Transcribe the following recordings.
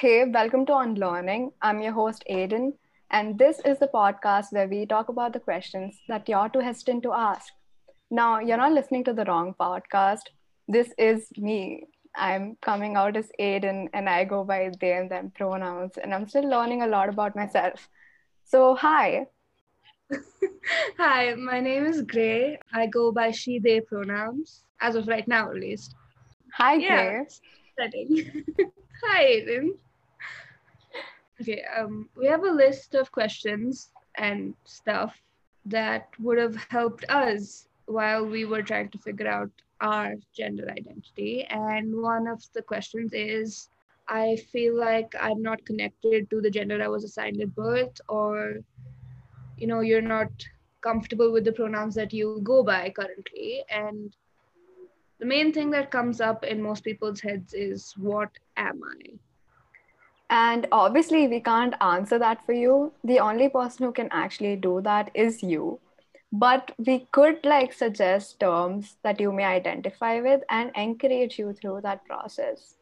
Hey, welcome to Unlearning. I'm your host, Aiden, and this is the podcast where we talk about the questions that you're too hesitant to ask. Now, you're not listening to the wrong podcast. This is me. I'm coming out as Aiden, and I go by they and them pronouns, and I'm still learning a lot about myself. So, hi. Hi, my name is Gray. I go by she, they pronouns, as of right now, at least. Hi, Yeah. Gray. Hi, Aiden. Okay, um, we have a list of questions and stuff that would have helped us while we were trying to figure out our gender identity. And one of the questions is I feel like I'm not connected to the gender I was assigned at birth, or you know, you're not comfortable with the pronouns that you go by currently. And the main thing that comes up in most people's heads is what am I? And obviously, we can't answer that for you. The only person who can actually do that is you. But we could like suggest terms that you may identify with and encourage you through that process.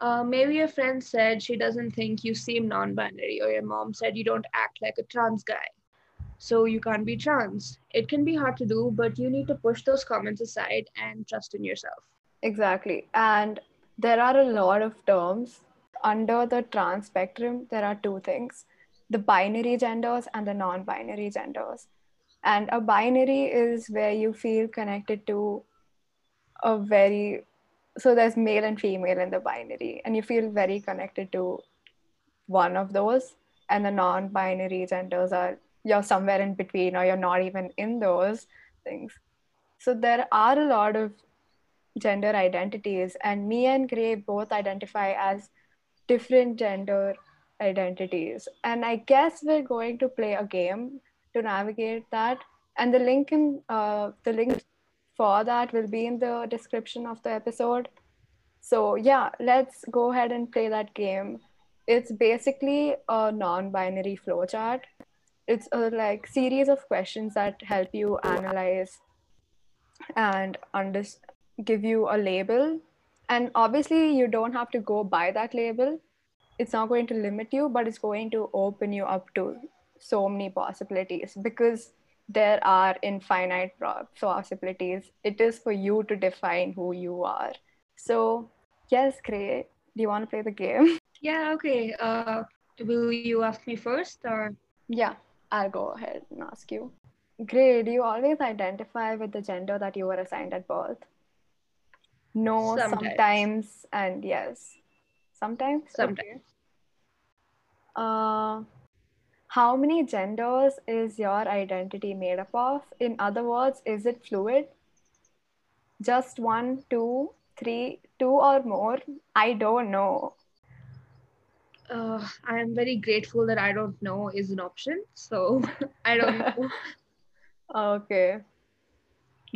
Uh, maybe a friend said she doesn't think you seem non binary, or your mom said you don't act like a trans guy. So you can't be trans. It can be hard to do, but you need to push those comments aside and trust in yourself. Exactly. And there are a lot of terms under the trans spectrum. There are two things the binary genders and the non binary genders. And a binary is where you feel connected to a very, so there's male and female in the binary, and you feel very connected to one of those. And the non binary genders are you're somewhere in between, or you're not even in those things. So there are a lot of gender identities and me and gray both identify as different gender identities. And i guess we're going to play a game to navigate that. And the link in uh, the link for that will be in the description of the episode. So yeah let's go ahead and play that game. It's basically a non-binary flowchart. It's a like series of questions that help you analyze and under, give you a label and obviously you don't have to go by that label. It's not going to limit you but it's going to open you up to so many possibilities because there are infinite possibilities. It is for you to define who you are. So yes Gray do you want to play the game? Yeah, okay. Uh, will you ask me first, or? Yeah i'll go ahead and ask you. Gray do you always identify with the gender that you were assigned at birth no Sometimes. sometimes and yes sometimes sometimes? Uh, how many genders is your identity made up of? In other words, is it fluid? Just one, two, three, two or more? I don't know. Uh, I am very grateful that I don't know is an option, so I don't know. Okay.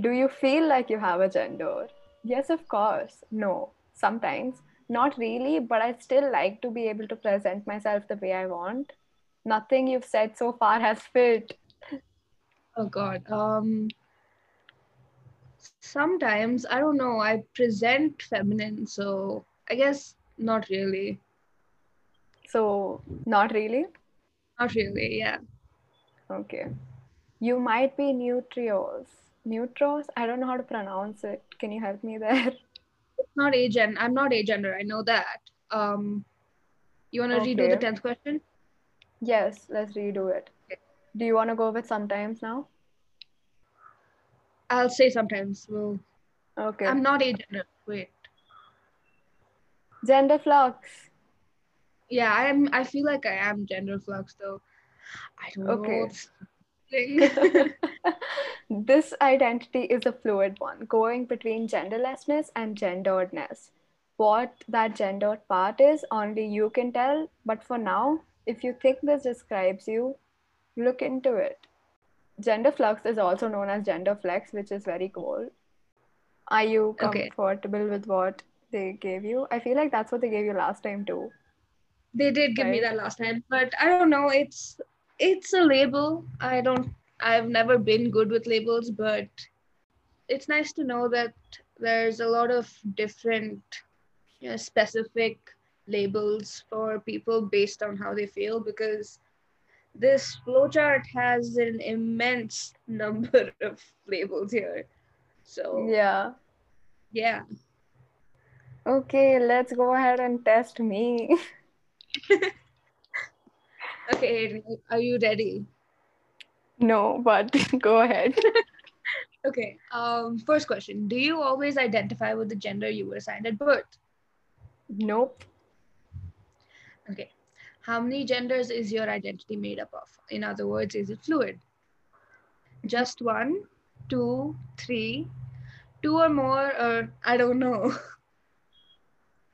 Do you feel like you have a gender? Yes, of course. No, sometimes. Not really, but I still like to be able to present myself the way I want. Nothing you've said so far has fit. Oh God. Um. Sometimes I don't know. I present feminine, so I guess not really. So, not really? Not really. Yeah. Okay. You might be neutrios. Neutros? I don't know how to pronounce it. Can you help me there? It's not agender. I'm not agender. I know that. Um. You want to redo the tenth question? Yes, let's redo it. Okay. Do you want to go with sometimes now? I'll say sometimes. Well, Okay. I'm not agender. Wait. Gender flux. Yeah, I'm. I feel like I am gender flux though. I don't Okay. know. This identity is a fluid one, going between genderlessness and genderedness. What that gendered part is, only you can tell. But for now, if you think this describes you, look into it. Gender flux is also known as gender flex, which is very cool. Are you Okay. comfortable with what they gave you? I feel like that's what they gave you last time too. they did give me that last time, but I don't know. It's it's a label. I don't. I've never been good with labels, but it's nice to know that there's a lot of different you know, specific labels for people based on how they feel because this flowchart has an immense number of labels here. So Yeah. yeah. Okay, let's go ahead and test me. Okay, are you ready? No, but go ahead. Okay. Um, first question: Do you always identify with the gender you were assigned at birth? Nope. Okay. How many genders is your identity made up of? In other words, is it fluid? Just one, two, three, two or more, or I don't know.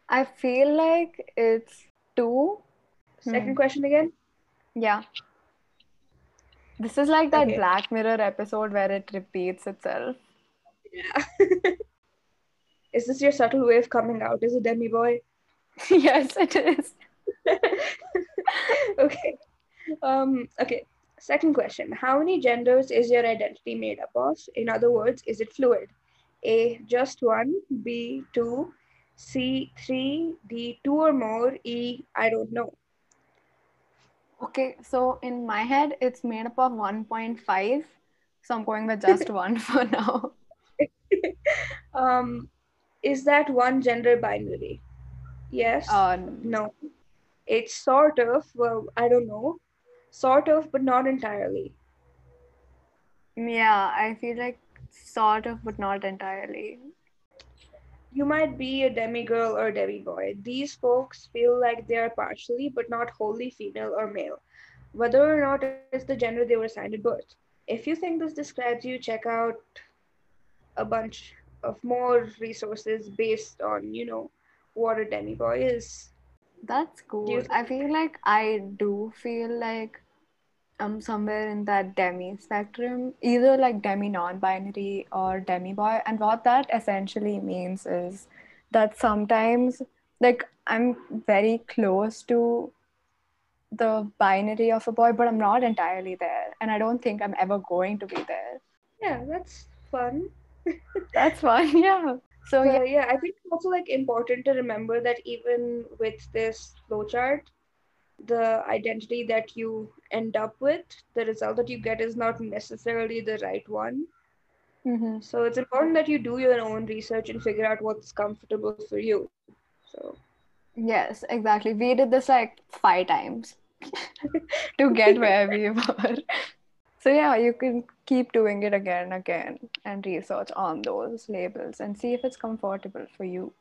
I feel like it's two. Second Hmm. question again. Yeah. This is like that Okay. Black Mirror episode where it repeats itself. Yeah. is this your subtle way of coming out as a demi boy? yes, it is. okay. Um, okay. Second question. How many genders is your identity made up of? In other words, is it fluid? A, just one. B, two. C, three. D, two or more. E, I don't know. Okay, so in my head, it's made up of 1.5. So I'm going with just one for now. Um, is that one gender binary? Yes. Uh, no. It's sort of, well, I don't know. Sort of, but not entirely. yeah, I feel like sort of, but not entirely. You might be a demigirl or demi-boy. These folks feel like they are partially, but not wholly female or male, whether or not it's the gender they were assigned at birth. If you think this describes you, check out a bunch of more resources based on, you know, what a demi-boy is. That's cool. I feel like I do feel like I'm somewhere in that demi spectrum, either like demi non-binary or demi boy. And what that essentially means is that sometimes, like, I'm very close to the binary of a boy, but I'm not entirely there. And I don't think I'm ever going to be there. Yeah, that's fun. That's fun, yeah. So, yeah, yeah, I think it's also like important to remember that even with this flowchart, the identity that you end up with, the result that you get is not necessarily the right one. mhm. So it's important that you do your own research and figure out what's comfortable for you. So Yes, exactly. We did this like five times to get where we were. So yeah, you can keep doing it again and again and research on those labels and see if it's comfortable for you.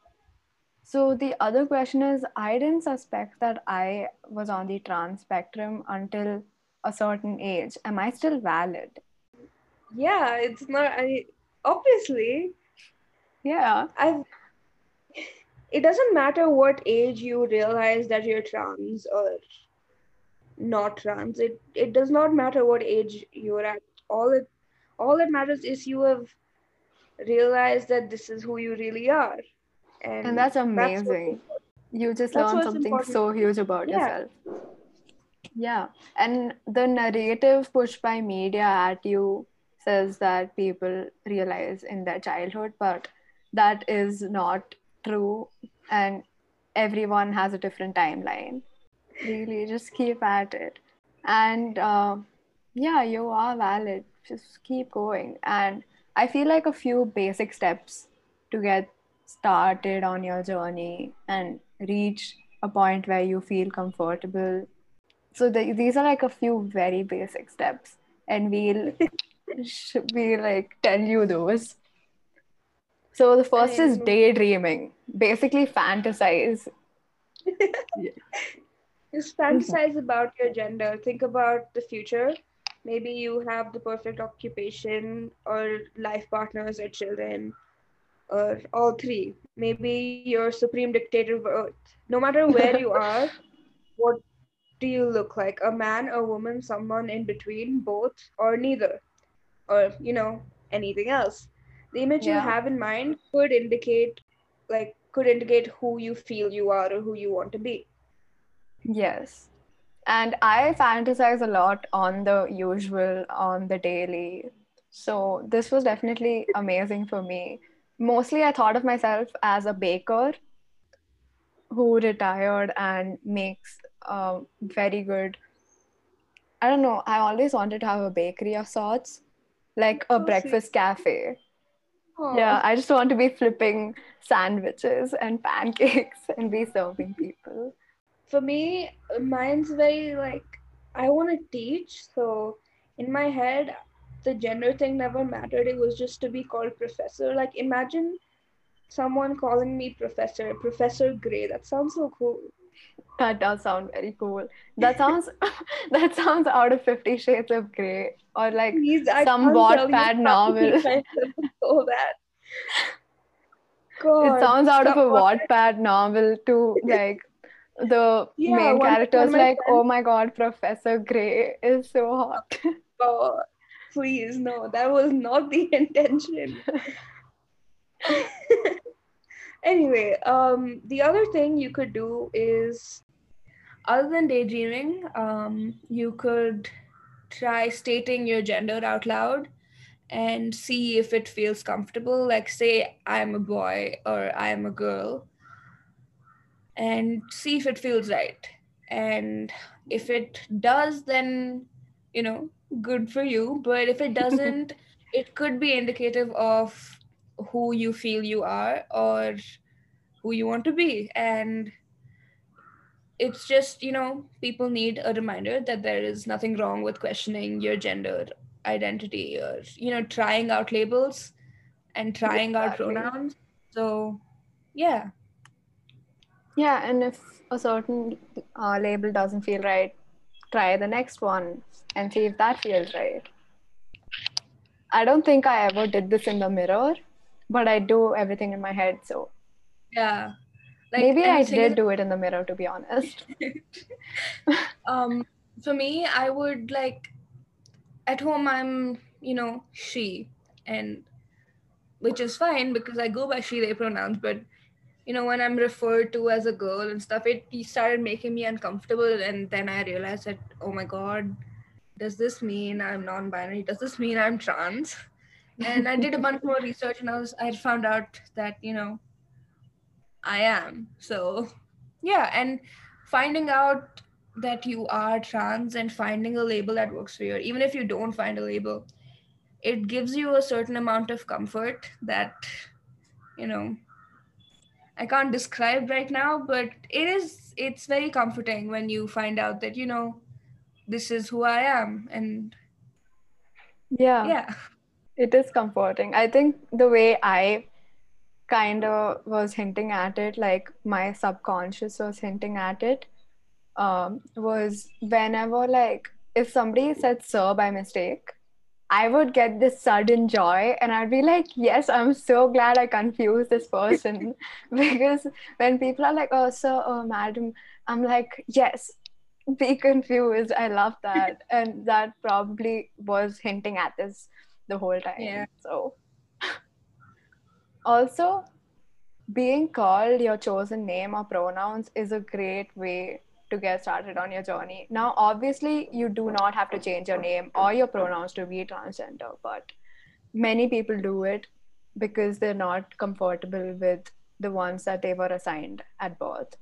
So the other question is, I didn't suspect that I was on the trans spectrum until a certain age. Am I still valid? yeah, it's not I obviously Yeah. I've it doesn't matter what age you realize that you're trans or not trans. It it does not matter what age you're at. All it all that matters is you have realized that this is who you really are. And, And that's amazing. You just That's learned something important. so huge about Yeah. yourself. Yeah. And the narrative pushed by media at you says that people realize in their childhood, but that is not true. And everyone has a different timeline. Really, just keep at it. And uh, yeah, you are valid. Just keep going. And I feel like a few basic steps to get started on your journey and reach a point where you feel comfortable. So the, these are like a few very basic steps, and we'll we like tell you those. So the first is daydreaming. Basically, fantasize. Just fantasize about your gender. Think about the future. Maybe you have the perfect occupation or life partners or children or all three. Maybe you're supreme dictator of Earth. No matter where you are, what do you look like? A man, a woman, someone in between, both, or neither? Or, you know, anything else. The image you have in mind could indicate like could indicate who you feel you are or who you want to be. Yes. And I fantasize a lot on the usual, on the daily. So this was definitely amazing for me. Mostly, I thought of myself as a baker who retired and makes uh, very good. I don't know. I always wanted to have a bakery of sorts, like a Oh, sweet. breakfast cafe. Aw. Yeah, I just want to be flipping sandwiches and pancakes and be serving people. For me, mine's very like I want to teach. So in my head, the gender thing never mattered. It was just to be called professor. Like imagine someone calling me professor, Professor Gray. That sounds so cool. That does sound very cool. That sounds that sounds out of Fifty Shades of Grey or like Please, Some can't tell you Wattpad novel. so bad. God, it sounds out of a Wattpad- novel to like the Yeah, main character's one of my like, oh my god, Professor Grey is so hot. Oh, please, no, that was not the intention. anyway, um, the other thing you could do is, other than daydreaming, um, you could try stating your gender out loud and see if it feels comfortable. Like, say, I'm a boy or I'm a girl, and see if it feels right. And if it does, then, you know, good for you. But if it doesn't, it could be indicative of who you feel you are or who you want to be. And it's just, you know, people need a reminder that there is nothing wrong with questioning your gender identity or, you know, trying out labels and trying out pronouns. So, yeah. Yeah, and if a certain uh, label doesn't feel right, try the next one and see if that feels right. I don't think I ever did this in the mirror, but I do everything in my head. So Yeah. maybe I did is- do it in the mirror, to be honest. um for me i would like at home i'm you know she and which is fine because i go by she they pronouns but you know when i'm referred to as a girl and stuff it started making me uncomfortable and then i realized that oh my god does this mean i'm non-binary? Does this mean i'm trans? And i did a bunch more research and i was i found out that you know i am. So yeah and finding out that you are trans and finding a label that works for you, even if you don't find a label, it gives you a certain amount of comfort that, you know, I can't describe right now, but it is, it's very comforting when you find out that, you know, this is who I am. And Yeah. yeah, It is comforting. I think the way I kind of was hinting at it, like my subconscious was hinting at it, um, was whenever, like, if somebody said sir by mistake, I would get this sudden joy and I'd be like, yes, I'm so glad I confused this person. because when people are like, oh, sir, oh, madam, I'm like, yes, be confused. I love that. and that probably was hinting at this the whole time. Yeah. So, also, being called your chosen name or pronouns is a great way to get started on your journey. Now, obviously, you do not have to change your name or your pronouns to be transgender, but many people do it because they're not comfortable with the ones that they were assigned at birth.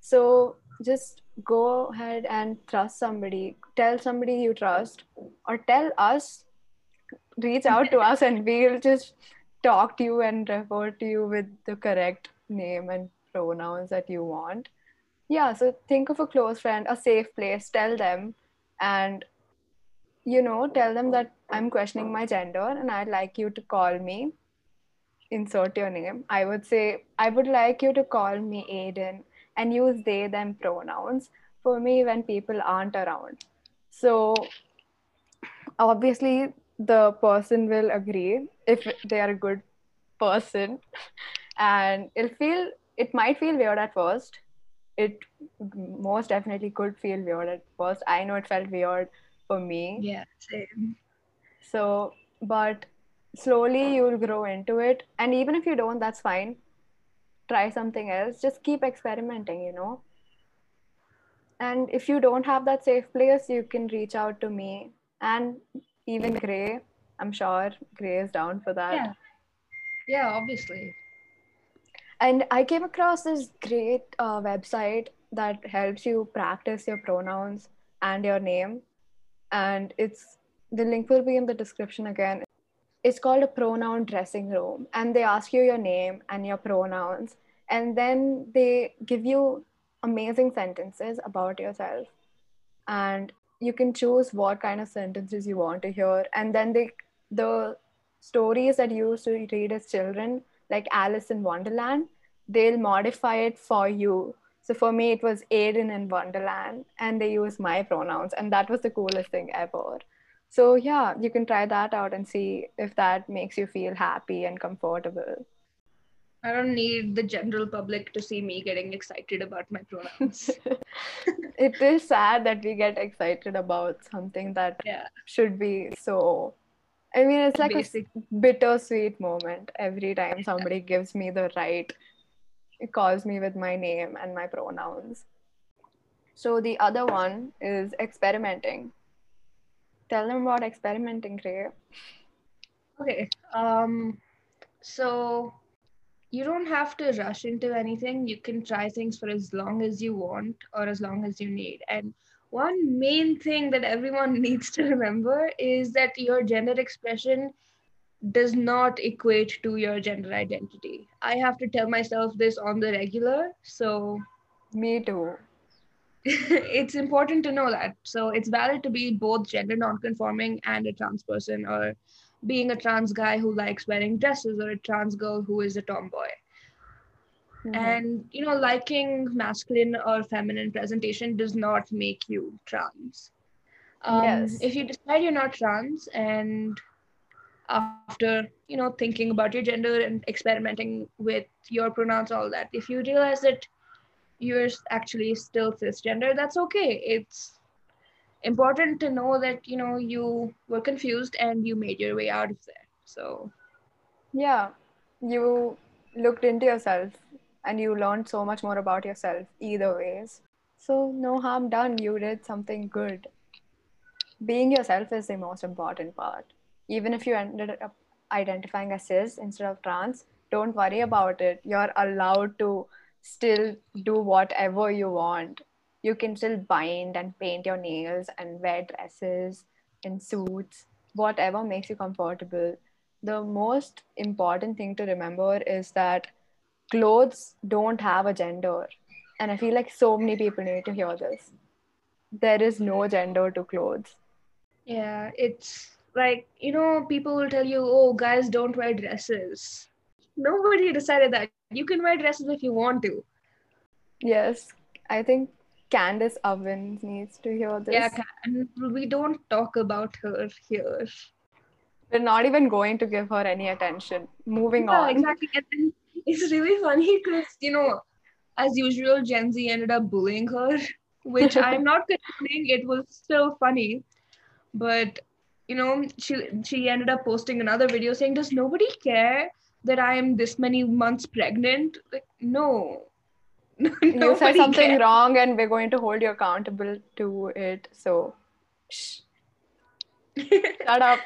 So, just go ahead and trust somebody, tell somebody you trust, or tell us, reach out to us, and we'll just talk to you and refer to you with the correct name and pronouns that you want. Yeah, so think of a close friend, a safe place, tell them, and you know, tell them that I'm questioning my gender and I'd like you to call me. Insert your name. I would say, I would like you to call me Aiden and use they, them pronouns for me when people aren't around. So, obviously, the person will agree if they are a good person and it'll feel it might feel weird at first it most definitely could feel weird at first. I know it felt weird for me. Yeah, same. so but slowly you'll grow into it. And even if you don't that's fine. Try something else. Just keep experimenting you know? And if you don't have that safe place you can reach out to me. And even gray i'm sure gray is down for that. Yeah. Yeah, obviously. And I came across this great uh, website that helps you practice your pronouns and your name. And it's the link will be in the description again. It's called a pronoun dressing room. And they ask you your name and your pronouns. And then they give you amazing sentences about yourself. And you can choose what kind of sentences you want to hear. And then they the stories that you used to read as children, like Alice in Wonderland, they'll modify it for you. So for me, it was Aiden in Wonderland, and they use my pronouns, and that was the coolest thing ever. So yeah, you can try that out and see if that makes you feel happy and comfortable. I don't need the general public to see me getting excited about my pronouns. it is sad that we get excited about something that yeah. should be so I mean, it's like Basic. a bittersweet moment every time somebody gives me the right, it calls me with my name and my pronouns. So the other one is experimenting. Tell them about experimenting, Ray. Okay. Um, so you don't have to rush into anything. You can try things for as long as you want or as long as you need. And one main thing that everyone needs to remember is that your gender expression does not equate to your gender identity. I have to tell myself this on the regular. So Me too. it's important to know that. So it's valid to be both gender nonconforming and a trans person, or being a trans guy who likes wearing dresses, or a trans girl who is a tomboy. Mhm. And you know, liking masculine or feminine presentation does not make you trans. Um, Yes. If you decide you're not trans, and after you know thinking about your gender and experimenting with your pronouns, all that, if you realize that you're actually still cisgender, that's okay. It's important to know that you know you were confused and you made your way out of there. So Yeah, you looked into yourself and you learned so much more about yourself either ways. So, no harm done. You did something good. Being yourself is the most important part. Even if you ended up identifying as cis instead of trans, don't worry about it. You're allowed to still do whatever you want. You can still bind and paint your nails and wear dresses and suits, whatever makes you comfortable the most important thing to remember is that clothes don't have a gender. And I feel like so many people need to hear this. There is no gender to clothes. Yeah, it's like, you know, people will tell you, oh, guys don't wear dresses. Nobody decided that. You can wear dresses if you want to. Yes, I think Candace Owens needs to hear this. Yeah, and we don't talk about her here. We're not even going to give her any attention. Moving Yeah, on. exactly. And it's really funny because, you know, as usual, Gen Z ended up bullying her, which I'm not condoning. It was still funny. But, you know, she she ended up posting another video saying, Does nobody care that I am this many months pregnant? Like, no. You said something cares. wrong and we're going to hold you accountable to it. So, shh. Shut up.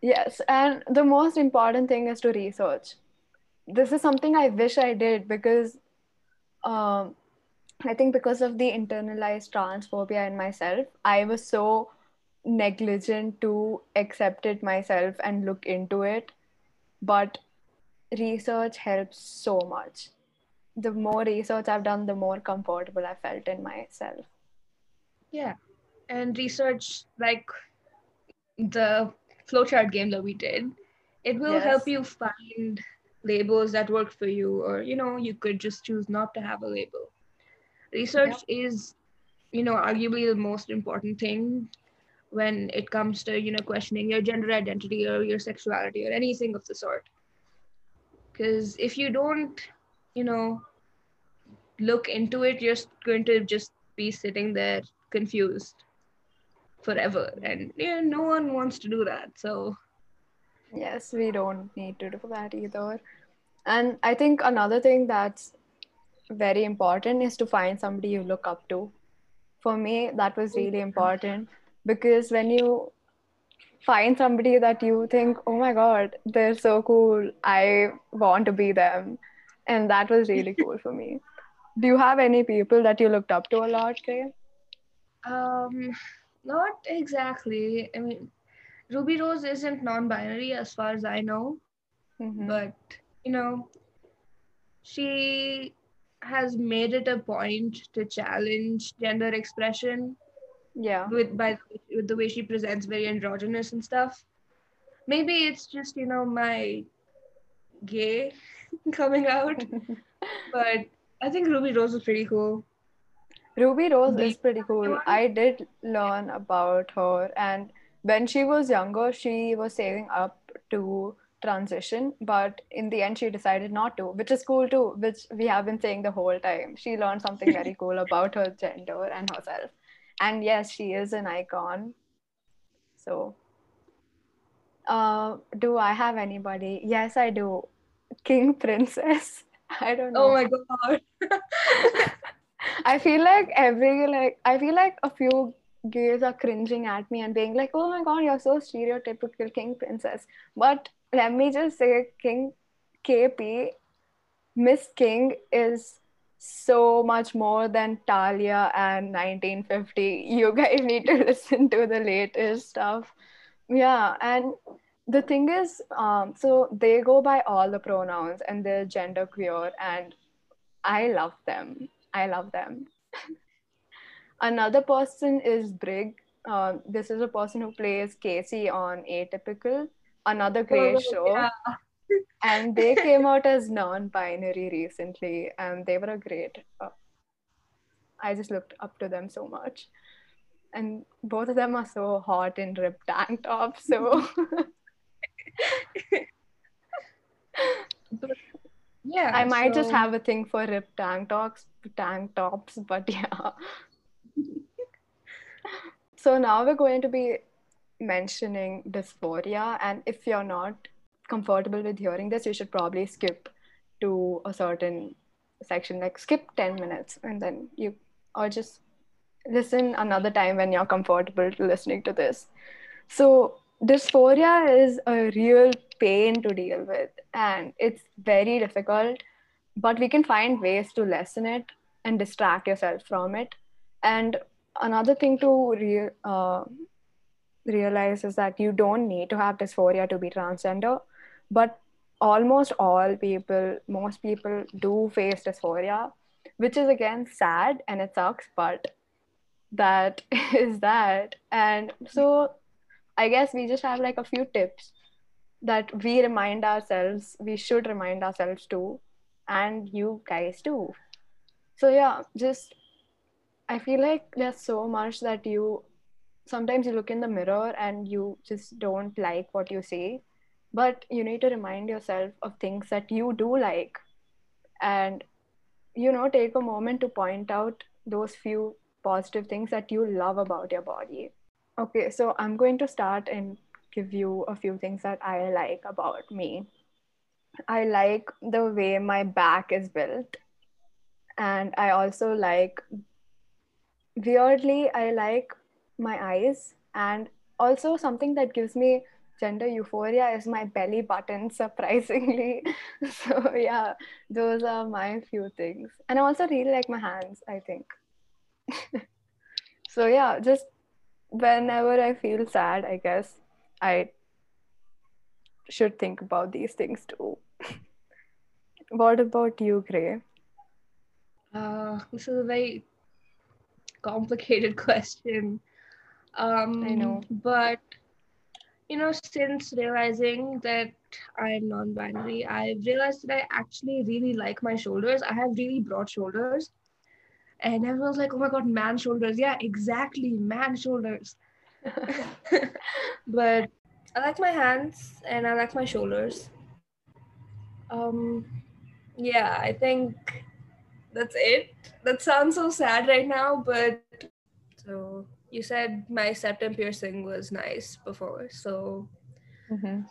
Yes, and the most important thing is to research. This is something I wish I did because um, I think because of the internalized transphobia in myself, I was so negligent to accept it myself and look into it. But research helps so much. The more research I've done, the more comfortable I felt in myself. Yeah. And research like the flowchart game that we did, it will help you find labels that work for you, or you know, you could just choose not to have a label. Research is, you know, arguably the most important thing when it comes to, you know, questioning your gender identity or your sexuality or anything of the sort. Because if you don't, you know, look into it, you're going to just be sitting there confused forever. And yeah, no one wants to do that. So Yes, we don't need to do that either. And I think another thing that's very important is to find somebody you look up to. For me, that was really important because when you find somebody that you think, oh my God, they're so cool. I want to be them. And that was really cool for me. Do you have any people that you looked up to a lot, Kay? Um, not exactly. I mean, Ruby Rose isn't non-binary as far as I know, Mhm. but you know, she has made it a point to challenge gender expression yeah. with by with the way she presents very androgynous and stuff. Maybe it's just you know my gay coming out, but I think Ruby Rose is pretty cool. Ruby Rose is pretty cool. I did learn about her, and when she was younger, she was saving up to transition, but in the end, she decided not to, which is cool too, which we have been saying the whole time. She learned something very cool about her gender and herself. And yes, she is an icon. So, uh, do I have anybody? Yes, I do. King Princess. I don't know. Oh my god. I feel like every like I feel like a few gays are cringing at me and being like, "Oh my god, you're so stereotypical king princess." But let me just say, King KP, Miss King is so much more than Talia and 1950. You guys need to listen to the latest stuff. Yeah, and the thing is, um, so they go by all the pronouns and they're gender queer, and I love them. I love them. Another person is Brig. Uh, this is a person who plays Casey on Atypical, another great Oh, show. yeah. And they came out as non-binary recently, and they were a great. Uh, I just looked up to them so much, and both of them are so hot in ripped tank tops. So Yeah. I might just have a thing for ripped tank tops, tank tops, but yeah. so now we're going to be mentioning dysphoria, and if you're not comfortable with hearing this, you should probably skip to a certain section, like skip 10 minutes, and then you, or just listen another time when you're comfortable to listening to this. So, dysphoria is a real pain to deal with, and it's very difficult, but we can find ways to lessen it and distract yourself from it. And another thing to re- uh, realize is that you don't need to have dysphoria to be transgender, but almost all people, most people do face dysphoria, which is again sad and it sucks, but that is that. And so I guess we just have like a few tips that we remind ourselves, we should remind ourselves to, and you guys too. So yeah, just I feel like there's so much that you sometimes you look in the mirror and you just don't like what you see, but you need to remind yourself of things that you do like and you know take a moment to point out those few positive things that you love about your body. Okay, so I'm going to start and give you a few things that I like about me. I like the way my back is built. And I also like, weirdly, I like my eyes. And also, something that gives me gender euphoria is my belly button, surprisingly. so, yeah, those are my few things. And I also really like my hands, I think. so, yeah, just whenever I feel sad, I guess I should think about these things too. what about you, Gray? Uh, this is a very complicated question. Um, I know. But, you know, since realizing that I'm non binary, I've realized that I actually really like my shoulders. I have really broad shoulders. And everyone's like, oh my God, man shoulders. Yeah, exactly, man shoulders. but I like my hands and I like my shoulders. Um, yeah, I think that's it. That sounds so sad right now, but so you said my septum piercing was nice before, so Mhm.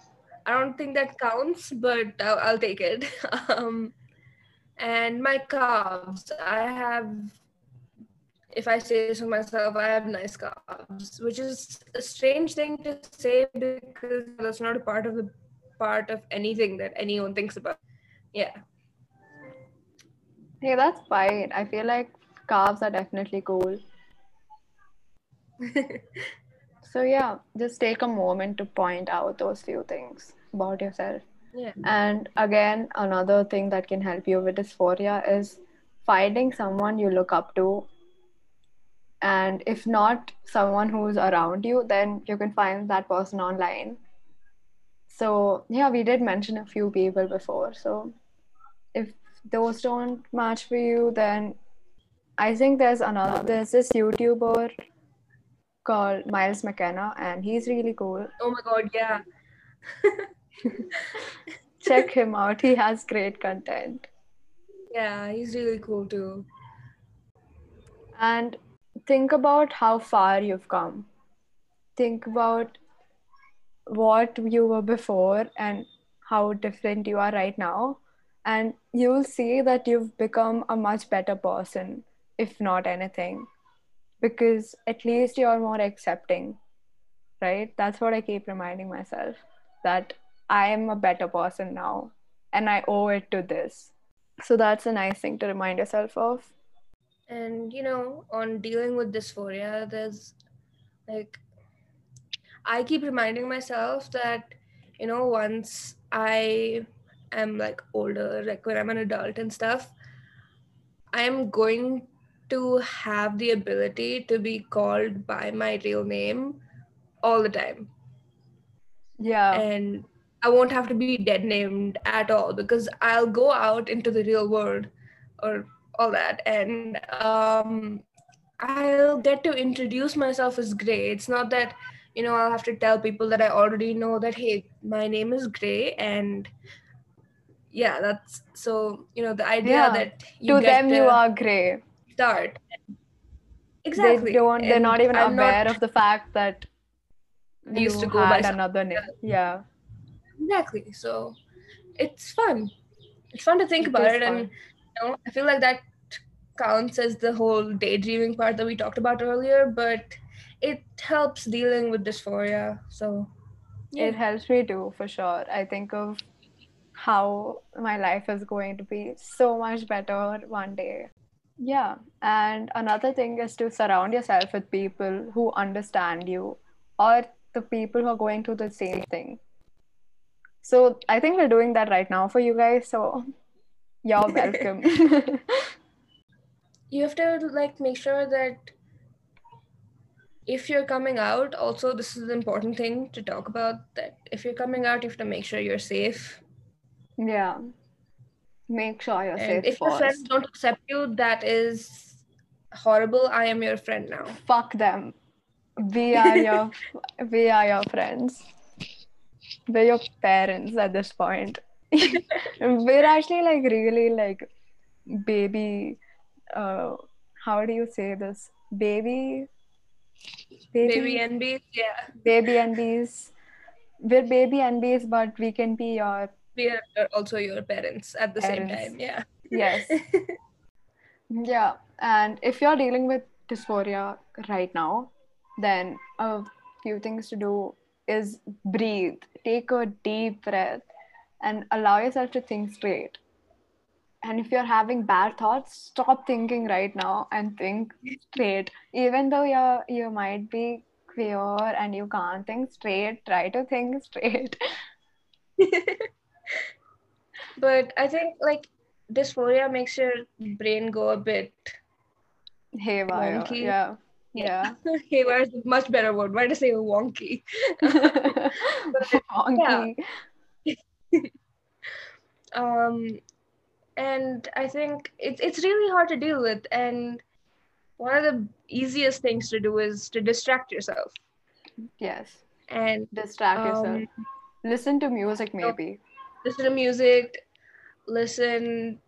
I don't think that counts, but I'll, I'll take it. um, and my calves, I have if I say this so myself, I have nice calves, which is a strange thing to say because that's not a part of the part of anything that anyone thinks about. Yeah. Hey, that's fine. I feel like calves are definitely cool. So yeah, just take a moment to point out those few things about yourself. And again, another thing that can help you with dysphoria is finding someone you look up to. And if not someone who's around you, then you can find that person online. So, yeah, we did mention a few people before. So, if those don't match for you, then I think there's another, there's this YouTuber called Miles McKenna, and he's really cool. Oh my god, yeah. Check him out, he has great content. Yeah, he's really cool too. And think about how far you've come. Think about what you were before and how different you are right now. And you'll see that you've become a much better person, if not anything, because at least you're more accepting, right? That's what I keep reminding myself that I am a better person now and I owe it to this. So that's a nice thing to remind yourself of. And you know, on dealing with dysphoria, there's like I keep reminding myself that, you know, once I am like older, like when I'm an adult and stuff, I'm going to have the ability to be called by my real name all the time. Yeah. And I won't have to be dead named at all because I'll go out into the real world or all that and um, I'll get to introduce myself as Gray. It's not that, you know, I'll have to tell people that I already know that, hey, my name is Gray. And yeah, that's so, you know, the idea Yeah. that you to them, to you are gray. start. Exactly. They don't. They're not even I'm aware not of the fact that you used to go by another name. Yeah. Exactly so it's fun it's fun to think It about it and you know i feel like that counts as the whole daydreaming part that we talked about earlier but it helps dealing with dysphoria so It helps me too, for sure. I think of how my life is going to be so much better one day. Yeah. And another thing is to surround yourself with people who understand you or the people who are going through the same thing. So I think we're doing that right now for you guys. So you're welcome. you have to like make sure that if you're coming out also this is an important thing to talk about that if you're coming out you have to make sure you're safe yeah. Make sure you're and safe if your friends don't accept you that is horrible i am your friend now Fuck them. We are your we are your friends. We're your parents at this point. We're actually like really like baby uh how do you say this? Baby baby nb yeah baby NBs. We're baby NBs, but we can be your we are also your parents at the same time yeah yes. Yeah, and if you're dealing with dysphoria right now, then a few things to do is breathe, take a deep breath, and allow yourself to think straight. And if you're having bad thoughts, stop thinking right now and think straight. Even though you're you might be queer and you can't think straight, try to think straight. but i think like dysphoria makes your brain go a bit Haywire. Wonky. Yeah. Yeah. haywire is a much better word why did i say wonky Wonky. um and i think it's it's really hard to deal with and one of the easiest things to do is to distract yourself Yes. and Distract yourself. um, Listen to music, maybe. listen to music listen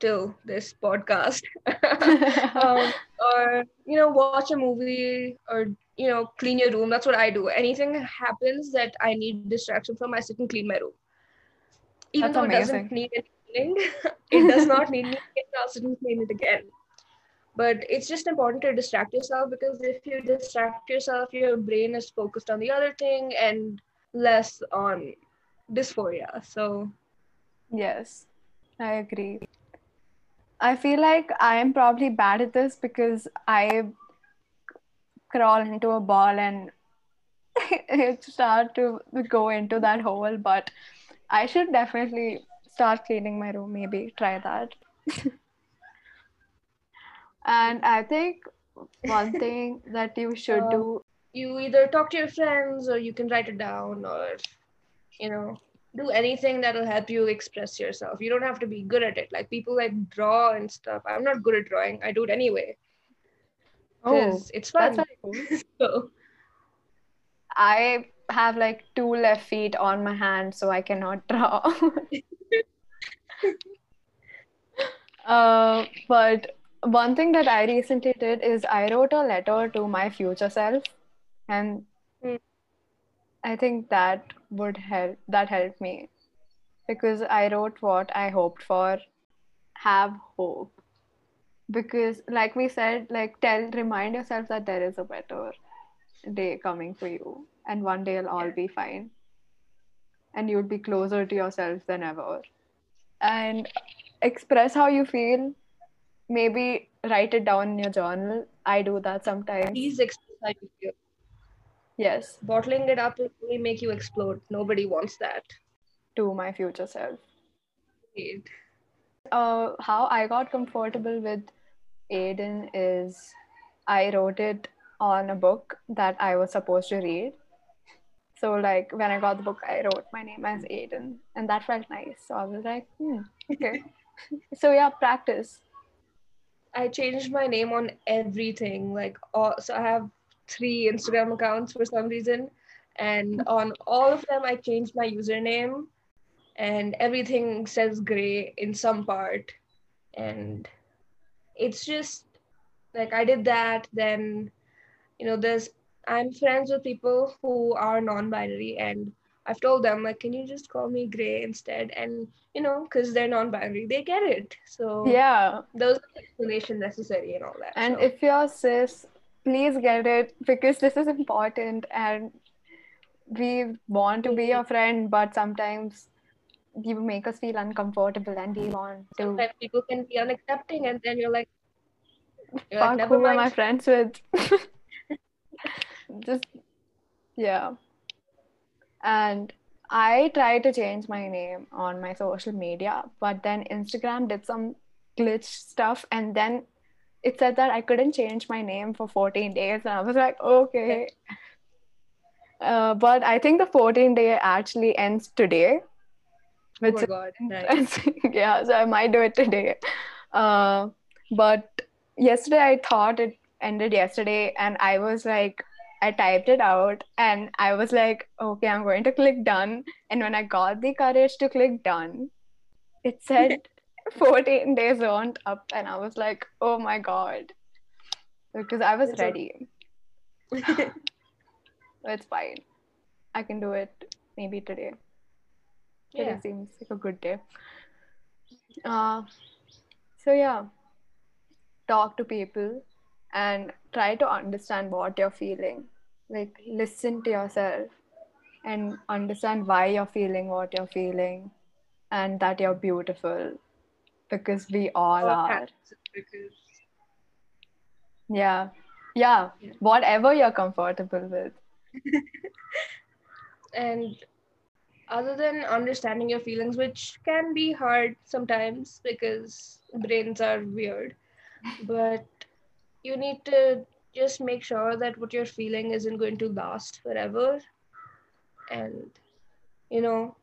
to this podcast. Um, or you know watch a movie or you know clean your room. That's what i do. Anything happens that i need distraction from i sit and clean my room. Even That's though it doesn't need any cleaning it does not need me to i'll sit and clean it again. But it's just important to distract yourself because if you distract yourself your brain is focused on the other thing and less on dysphoria. So Yes, I agree. I feel like I am probably bad at this because I crawl into a ball and start to go into that hole, but I should definitely start cleaning my room, maybe try that. And I think one thing that you should Uh, do, you either talk to your friends or you can write it down or you know do anything that'll help you express yourself you don't have to be good at it like people like draw and stuff i'm not good at drawing i do it anyway oh, it's fun very cool. so I have like two left feet on my hand, so I cannot draw. Uh, but one thing that I recently did is I wrote a letter to my future self, and. I think that would help. That helped me because I wrote what I hoped for, have hope. Because, like we said, like tell, remind yourself that there is a better day coming for you, and one day it'll all be fine, and you'll be closer to yourself than ever. And express how you feel. Maybe write it down in your journal. I do that sometimes. please express how you feel Yes, bottling it up will only make you explode nobody wants that to my future self. Right. Uh, how I got comfortable with Aiden is I wrote it on a book that I was supposed to read. So, like, when I got the book, I wrote my name as Aiden, and that felt nice. So, I was like, hmm, okay. so, yeah, practice. I changed my name on everything. Like, all, so I have three Instagram accounts for some reason, and on all of them, I changed my username, and everything says gray in some part, and it's just like I did that. Then, you know, there's I'm friends with people who are non-binary, and I've told them like, can you just call me Gray instead? And you know, because they're non-binary, they get it. So Yeah. there was explanation necessary and all that. And so. if you're cis, please get it because this is important and we want to be your friend, but sometimes you make us feel uncomfortable and we want to sometimes people can be unaccepting, and then you're like, you're like fuck never who am I friends with? Just, yeah. And I tried to change my name on my social media, but then Instagram did some glitch stuff, and then it said that I couldn't change my name for 14 days, and I was like, okay. Uh, but I think the 14 day actually ends today, Oh which my god, nice. yeah, so I might do it today. Uh, but yesterday I thought it ended yesterday, and I was like, I typed it out, and I was like, okay, I'm going to click done. And when I got the courage to click done, it said 14 days weren't up, and I was like, oh my god, because I was It's a- ready. It's fine. I can do it maybe today. Today seems like a good day. Uh, so yeah, talk to people and try to understand what you're feeling. Like listen to yourself and understand why you're feeling what you're feeling and that you're beautiful because we all are. because Yeah. Yeah. Yeah. Whatever you're comfortable with. and other than understanding your feelings, which can be hard sometimes because brains are weird, but you need to just make sure that what you're feeling isn't going to last forever. And, you know,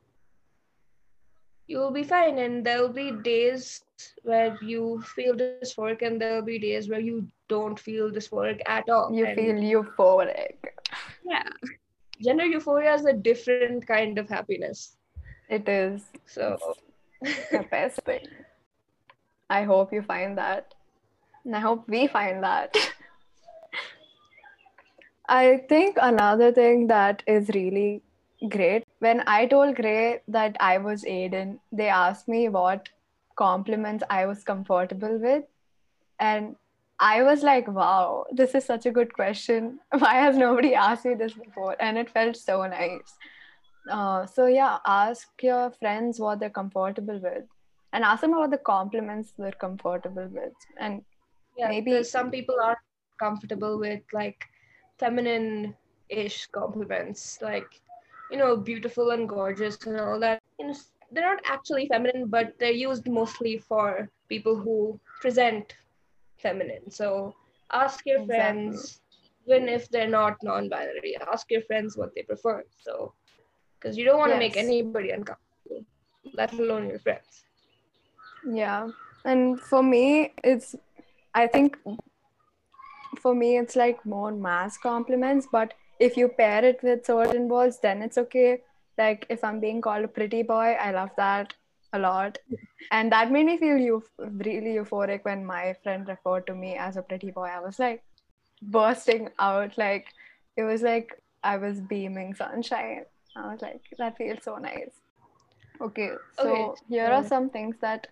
you'll be fine. And there'll be days where you feel dysphoric, and there'll be days where you don't feel dysphoric at all. You And feel euphoric. yeah, gender euphoria is a different kind of happiness. It is So, the best thing. I hope you find that. And I hope we find that. I think another thing that is really great when I told Gray that I was Aiden, they asked me what compliments I was comfortable with. And I was like, wow, this is such a good question. Why has nobody asked me this before? And it felt so nice. Uh, so, yeah, ask your friends what they're comfortable with and ask them about the compliments they're comfortable with. And Yeah, Maybe- some people are comfortable with like feminine-ish compliments, like you know, beautiful and gorgeous and all that. You know, they're not actually feminine, but they're used mostly for people who present feminine. So ask your Exactly. friends, even if they're not non-binary, ask your friends what they prefer. So, because you don't want to make anybody uncomfortable, let alone your friends. Yeah. And for me, it's, I think for me, it's like more mass compliments. But if you pair it with certain words, then it's okay. Like if I'm being called a pretty boy, I love that a lot. And that made me feel eu- really euphoric when my friend referred to me as a pretty boy. I was like bursting out. Like it was like I was beaming sunshine. I was like, that feels so nice. Okay, so Okay, here are some things that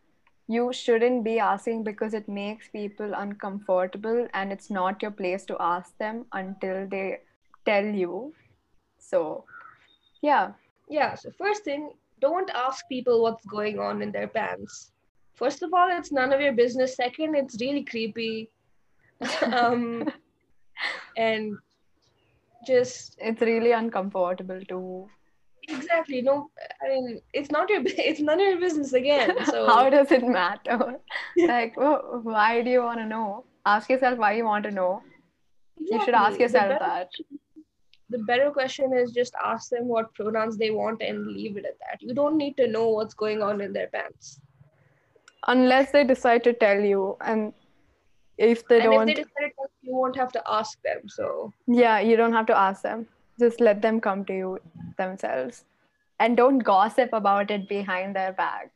you shouldn't be asking because it makes people uncomfortable and it's not your place to ask them until they tell you. So, yeah, Yeah, so first thing, don't ask people what's going on in their pants. First of all, it's none of your business. Second, it's really creepy. um, and just it's really uncomfortable too. exactly no. I mean, it's not your. It's none of your business again. So How does it matter? Like, wh- why do you want to know? Ask yourself why you want to know. You should ask yourself that. The better question is just ask them what pronouns they want and leave it at that. You don't need to know what's going on in their pants. Unless they decide to tell you, and if they and don't, if they decide to, you won't have to ask them. So Yeah, you don't have to ask them. Just let them come to you themselves. And don't gossip about it behind their back.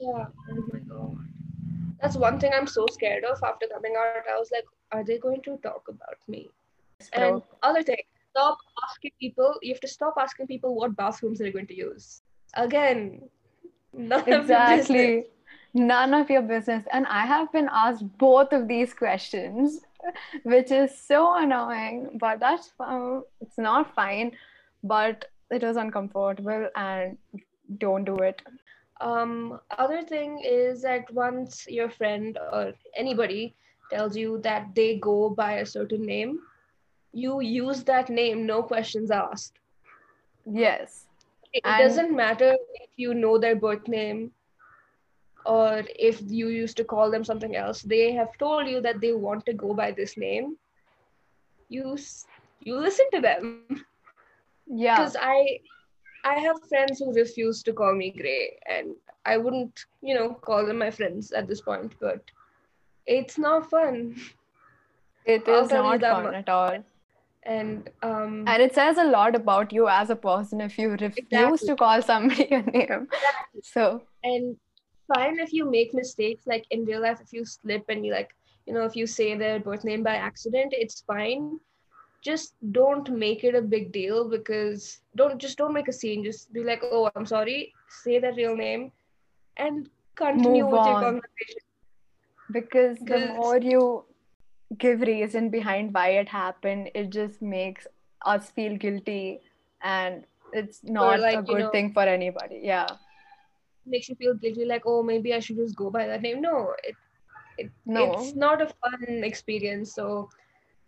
Yeah. Oh my god. That's one thing I'm so scared of after coming out. I was like, are they going to talk about me? And other thing, stop asking people. You have to stop asking people what bathrooms they're going to use. Again, none of exactly. None of your business. And I have been asked both of these questions, which is so annoying, but that's fine. It's not fine, but it was uncomfortable and don't do it. Um, other thing is that once your friend or anybody tells you that they go by a certain name, you use that name, no questions asked. Yes. It And- doesn't matter if you know their birth name or if you used to call them something else. They have told you that they want to go by this name. You you listen to them Yeah. because I I have friends who refuse to call me Gray, and I wouldn't you know call them my friends at this point. But it's not fun, It is not fun much. at all. And um, And it says a lot about you as a person if you refuse Exactly. to call somebody a name. So, and fine if you make mistakes like in real life if you slip and you like you know if you say their birth name by accident it's fine. Just don't make it a big deal because don't just don't make a scene. Just be like oh i'm sorry. Say their real name and continue Move with your conversation. Because the more you give reason behind why it happened, it just makes us feel guilty and it's not like, a you good know- thing for anybody. Yeah. makes you feel guilty like oh maybe i should just go by that name no it, it No. it's not a fun experience so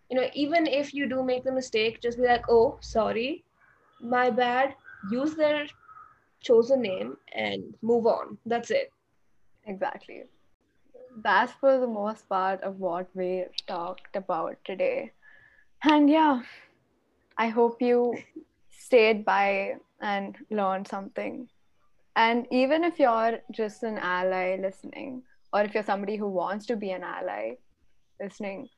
you know even if you do make the mistake just be like oh sorry my bad use their chosen name and move on that's it Exactly. That's for the most part of what we talked about today. And yeah, I hope you stayed by and learned something. And even if you're just an ally listening, or if you're somebody who wants to be an ally listening,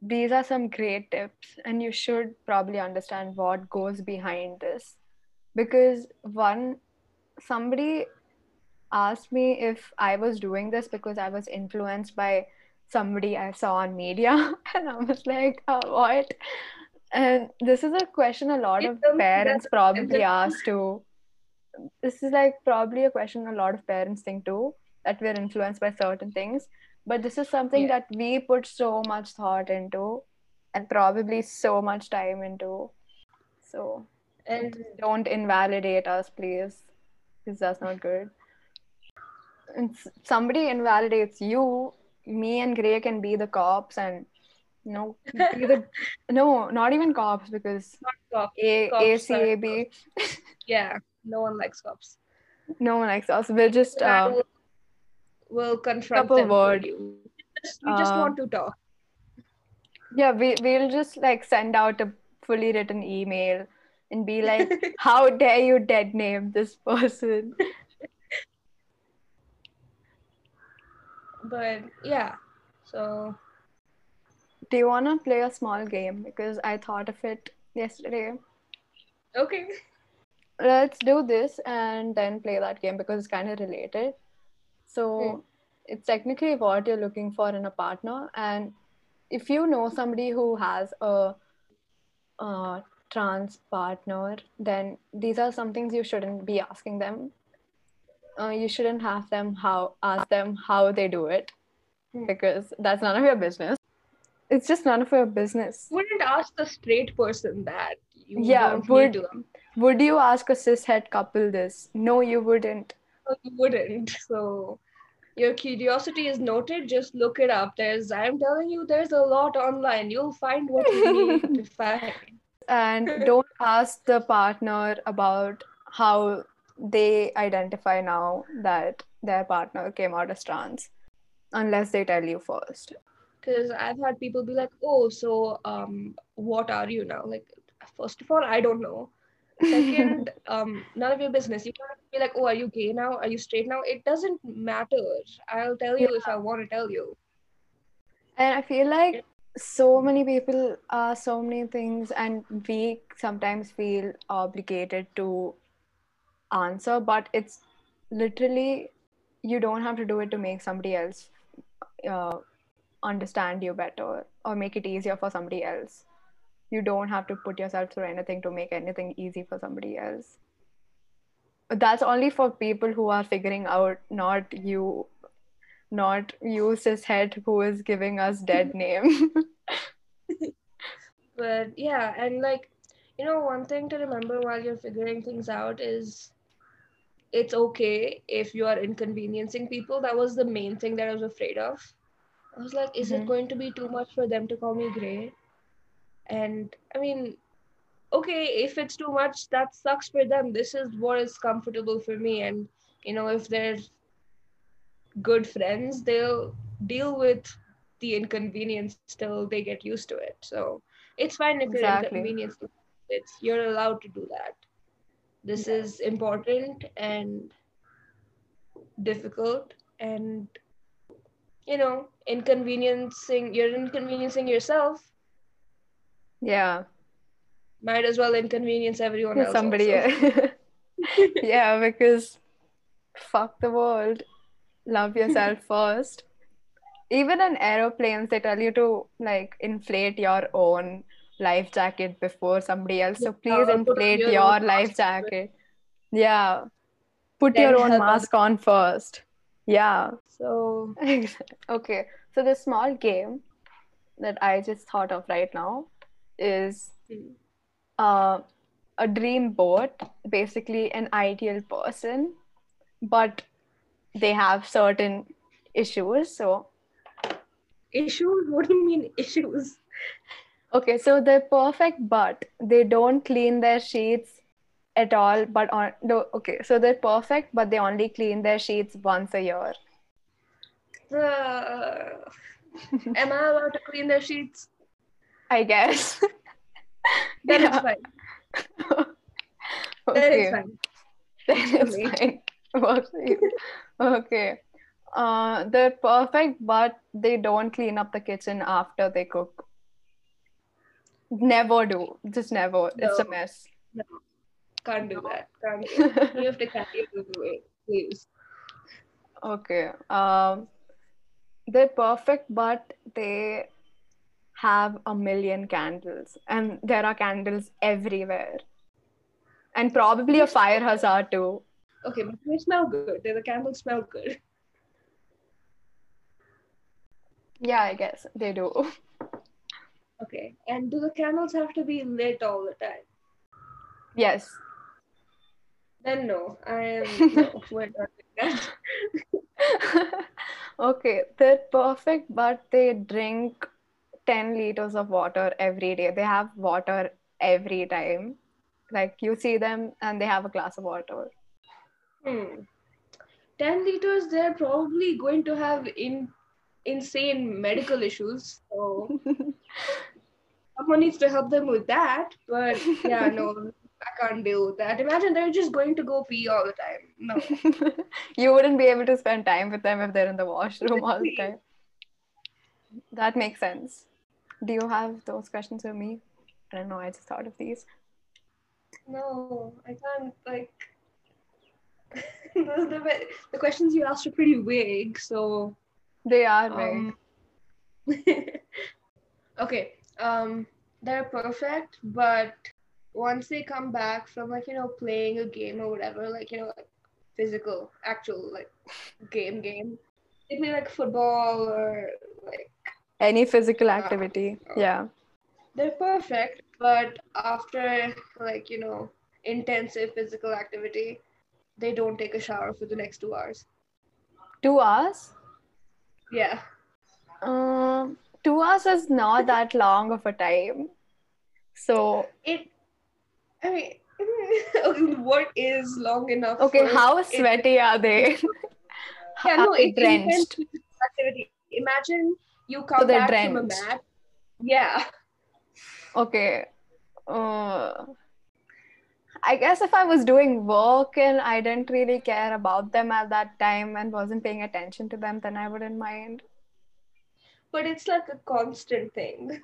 these are some great tips, and you should probably understand what goes behind this. Because one, somebody asked me if I was doing this because I was influenced by somebody I saw on media, and I was like, oh, what? And this is a question a lot of parents probably ask too. This is like probably a question a lot of parents think too that we're influenced by certain things. but this is something Yeah. that we put so much thought into and probably so much time into. So And don't invalidate us, please, because that's not good. And somebody invalidates you, me and Gray can be the cops and you know the no, not even cops because cop, A Cops ACAB, yeah, no one likes cops. no one likes us. We'll just uh, will, will confront couple them word. you. Just, we just Uh, want to talk. yeah, we we'll just like send out a fully written email and be like, "How dare you dead name this person?" But yeah, so Do you want to play a small game? Because I thought of it yesterday. okay. Let's do this and then play that game because it's kind of related. So Hmm. it's technically what you're looking for in a partner. And if you know somebody who has a, a trans partner, then these are some things you shouldn't be asking them. Uh, you shouldn't have them how ask them how they do it Hmm. because that's none of your business. It's just none of your business. Wouldn't ask the straight person that. You Yeah, would-. Would you ask a cishet couple this? No, you wouldn't. No, You wouldn't. So your curiosity is noted. Just look it up. There's, I'm telling you, there's a lot online. You'll find what you need to find. And don't ask the partner about how they identify now that their partner came out as trans, unless they tell you first. Because I've had people be like, "Oh, so um, what are you now?" Like, first of all, I don't know. Second, um, none of your business. You can't be like, "Oh, are you gay now? Are you straight now?" It doesn't matter. I'll tell you if I want to tell you. And I feel like so many people are so many things, and we sometimes feel obligated to answer, but it's literally you don't have to do it to make somebody else uh, understand you better or make it easier for somebody else. You don't have to put yourself through anything to make anything easy for somebody else. That's only for people who are figuring out, not you, not you cishet who is giving us dead name. But yeah, and like, you know, one thing to remember while you're figuring things out is it's okay if you are inconveniencing people. That was the main thing that I was afraid of. I was like, is Mhm. it going to be too much for them to call me gray? And I mean, okay, if it's too much, that sucks for them. This is what is comfortable for me. And, you know, if they're good friends, they'll deal with the inconvenience till they get used to it. So it's fine if you're Exactly. inconvenienced. It's you're allowed to do that. This is important and difficult and you know, inconveniencing you're inconveniencing yourself. yeah, Might as well inconvenience everyone else. somebody also. yeah, because fuck the world. Love yourself first. Even in aeroplanes, they tell you to like inflate your own life jacket before somebody else. So please inflate your your life jacket. Yeah. Put Then your own mask on first. Yeah. So okay. So the small game that I just thought of right now is hmm, uh, a dream boat, basically an ideal person, but they have certain issues. So, issues? What do you mean issues? okay, so they're perfect, but they don't clean their sheets at all. But on no, okay, so they're perfect, but they only clean their sheets once a year. Uh, am I allowed to clean their sheets? I guess. Yeah. it's fine. Then it's okay. fine. It's me. fine. Works. Okay. Uh, they're perfect, but they don't clean up the kitchen after they cook. Never do. Just never. It's a mess. No. Can't do that. Can't do it. You have to carry it please. Okay. Um, they're perfect, but they have a million candles, and there are candles everywhere. And probably a fire hazard too. Okay, but they smell good. The candles smell good. Yeah, I guess they do. Okay. And do the candles have to be lit all the time? Yes. Then no, I am no, we're not doing that. okay, they're perfect, but they drink 10 liters of water every day. They have water every time. Like you see them and they have a glass of water. Hmm. 10 liters, they're probably going to have in insane medical issues. So someone needs to help them with that. But yeah, no, I can't deal with that. Imagine they're just going to go pee all the time. No. you wouldn't be able to spend time with them if they're in the washroom all the time. That makes sense. Do you have those questions for me? I don't know. I just thought of these. No, I can't like the, the, the questions you asked are pretty vague, so They are um, okay. Um they're perfect, but once they come back from like, you know, playing a game or whatever, like, you know, like physical, actual like game game. They play like football or like Any physical activity. Yeah. they're perfect, but after like, you know, intensive physical activity, they don't take a shower for the next two hours. Two hours? Yeah. Um, two hours is not that long of a time. So, It I mean what is long enough? okay, how it- sweaty are they? Yeah, no, it drenched? activity. Imagine you come they're back from a drenched. match. Yeah. Okay. Uh, I guess if I was doing work and I didn't really care about them at that time and wasn't paying attention to them, then I wouldn't mind. But it's like a constant thing.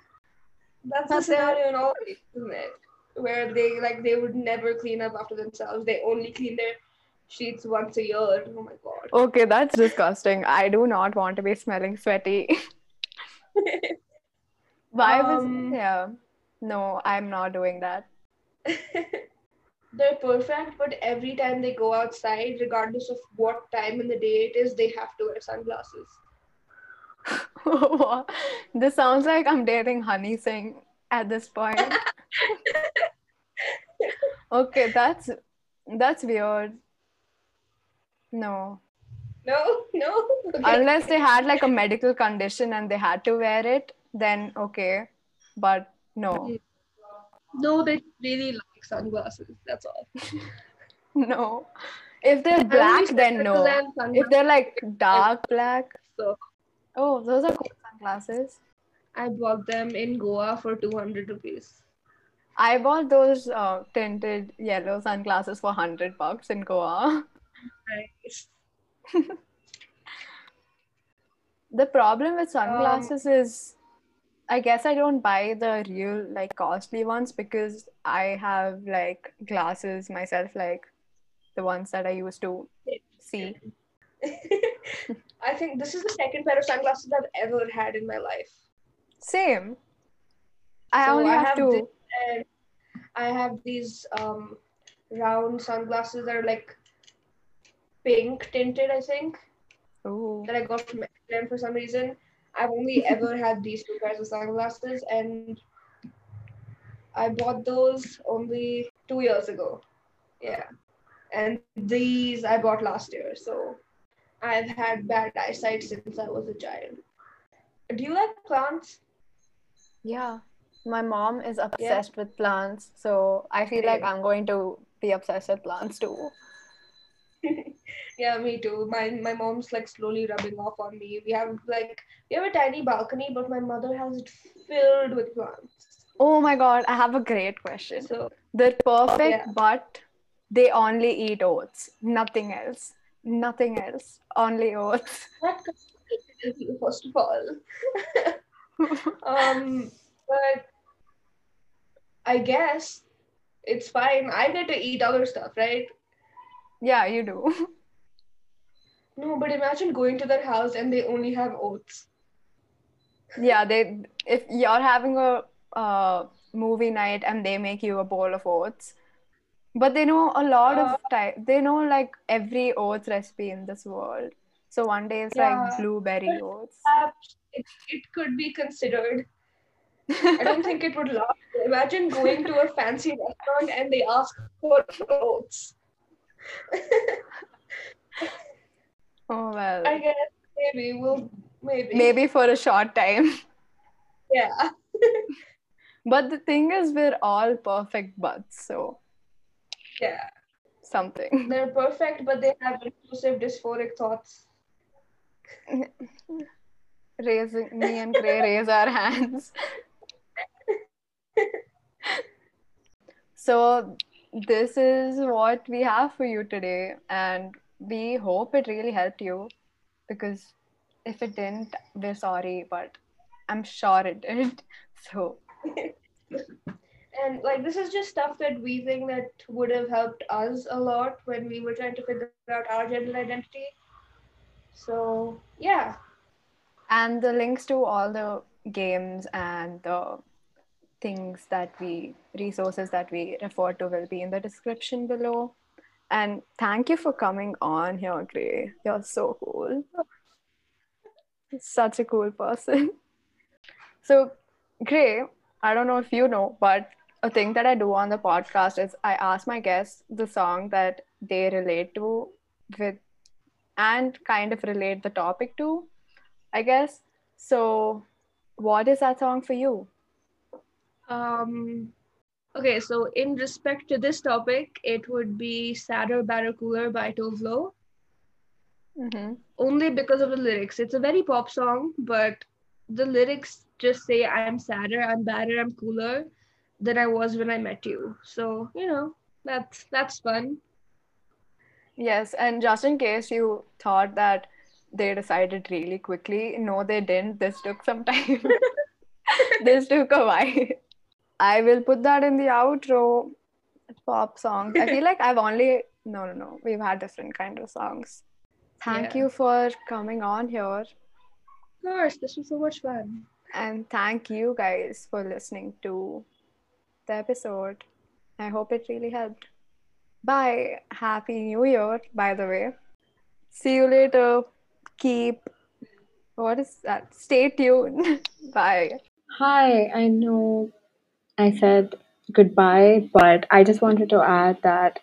That's the scenario in all isn't it? Where they like they would never clean up after themselves. They only clean their sheets once a year. Oh my god. Okay, that's disgusting. I do not want to be smelling sweaty. Why was, Um, yeah. No, I'm not doing that. They're perfect, but every time they go outside, regardless of what time in the day it is, they have to wear sunglasses. This sounds like I'm dating Honey Singh at this point. Okay, that's that's weird. No. No, no. Okay. Unless they had like a medical condition and they had to wear it, then okay. But no. No, they really like sunglasses. That's all. No. If they're black, then no. If they're like dark black, So oh, those are cool sunglasses. I bought them in Goa for 200 rupees. I bought those uh, tinted yellow sunglasses for 100 bucks in Goa. Nice. The problem Um, with sunglasses is I guess I don't buy the real like costly ones because I have like glasses myself, like the ones that I used to see. I think this is the second pair of sunglasses I've ever had in my life. Same. I So only I have have two. this- I have these um, round sunglasses that are like pink tinted, I think, Ooh. that I got from them for some reason. I've only ever had these two pairs of sunglasses, and I bought those only two years ago. Yeah. And these I bought last year, so I've had bad eyesight since I was a child. Do you like plants? Yeah. My mom is obsessed with plants, so I feel like I'm going to be obsessed with plants too. Yeah, me too. My my mom's like slowly rubbing off on me. We have like we have a tiny balcony, but my mother has it filled with plants. Oh my God, I have a great question. So They're perfect, Yeah. but they only eat oats, nothing else. Nothing else, only oats. that is you first of all. um, but I guess it's fine. I get to eat other stuff, right? Yeah, you do. No, but imagine going to their house and they only have oats. Yeah, they if you're having a uh, movie night and they make you a bowl of oats, but they know a lot of type. They know like every oats recipe in this world. So one day it's Yeah. like blueberry oats. It, it could be considered. I don't think it would last. Imagine going to a fancy restaurant and they ask for clothes. I guess maybe we'll maybe Maybe for a short time. yeah. But the thing is, we're all perfect buds, so Yeah. something. They're perfect, but they have intrusive dysphoric thoughts. Raising me and Gray raise our hands. So this is what we have for you today, and we hope it really helped you. Because if it didn't, we're sorry, but I'm sure it did. So And like this is just stuff that we think that would have helped us a lot when we were trying to figure out our gender identity. So yeah. and the links to all the games and the things that we resources that we refer to will be in the description below and thank you for coming on here gray you're so cool such a cool person so gray i don't know if you know but a thing that i do on the podcast is i ask my guests the song that they relate to with and kind of relate the topic to I guess. So, what is that song for you? Um okay, so in respect to this topic, it would be Sadder, Better, Cooler by Tove Lo. Mm-hmm. Only because of the lyrics. It's a very pop song, but the lyrics just say I'm sadder, I'm badder, I'm cooler than I was when I met you. So, you know, that's that's fun. Yes, and just in case you thought that they decided really quickly, no, they didn't. This took some time. this took a while. I will put that in the outro. Pop songs. I feel like I've only no, no, no. We've had different kind of songs. Thank Yeah. you for coming on here. Of course, this was so much fun. And thank you guys for listening to the episode. I hope it really helped. Bye. Happy New Year, by the way. See you later. Keep. What is that? Stay tuned. Bye. Hi, I know I said goodbye, but I just wanted to add that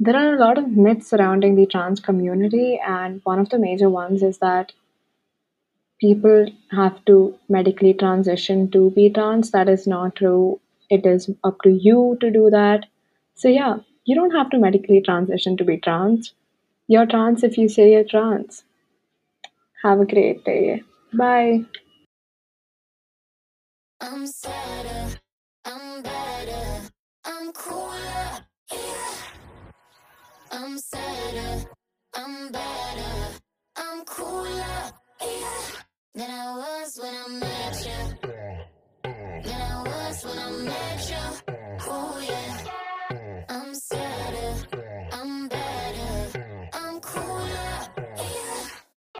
there are a lot of myths surrounding the trans community, and one of the major ones is that people have to medically transition to be trans. That is not true. It is up to you to do that. So, yeah, you don't have to medically transition to be trans. You're trans if you say you're trans. Have a great day. Bye. Cooler. I'm sadder, I'm better, I'm cooler, yeah. Than I was when I met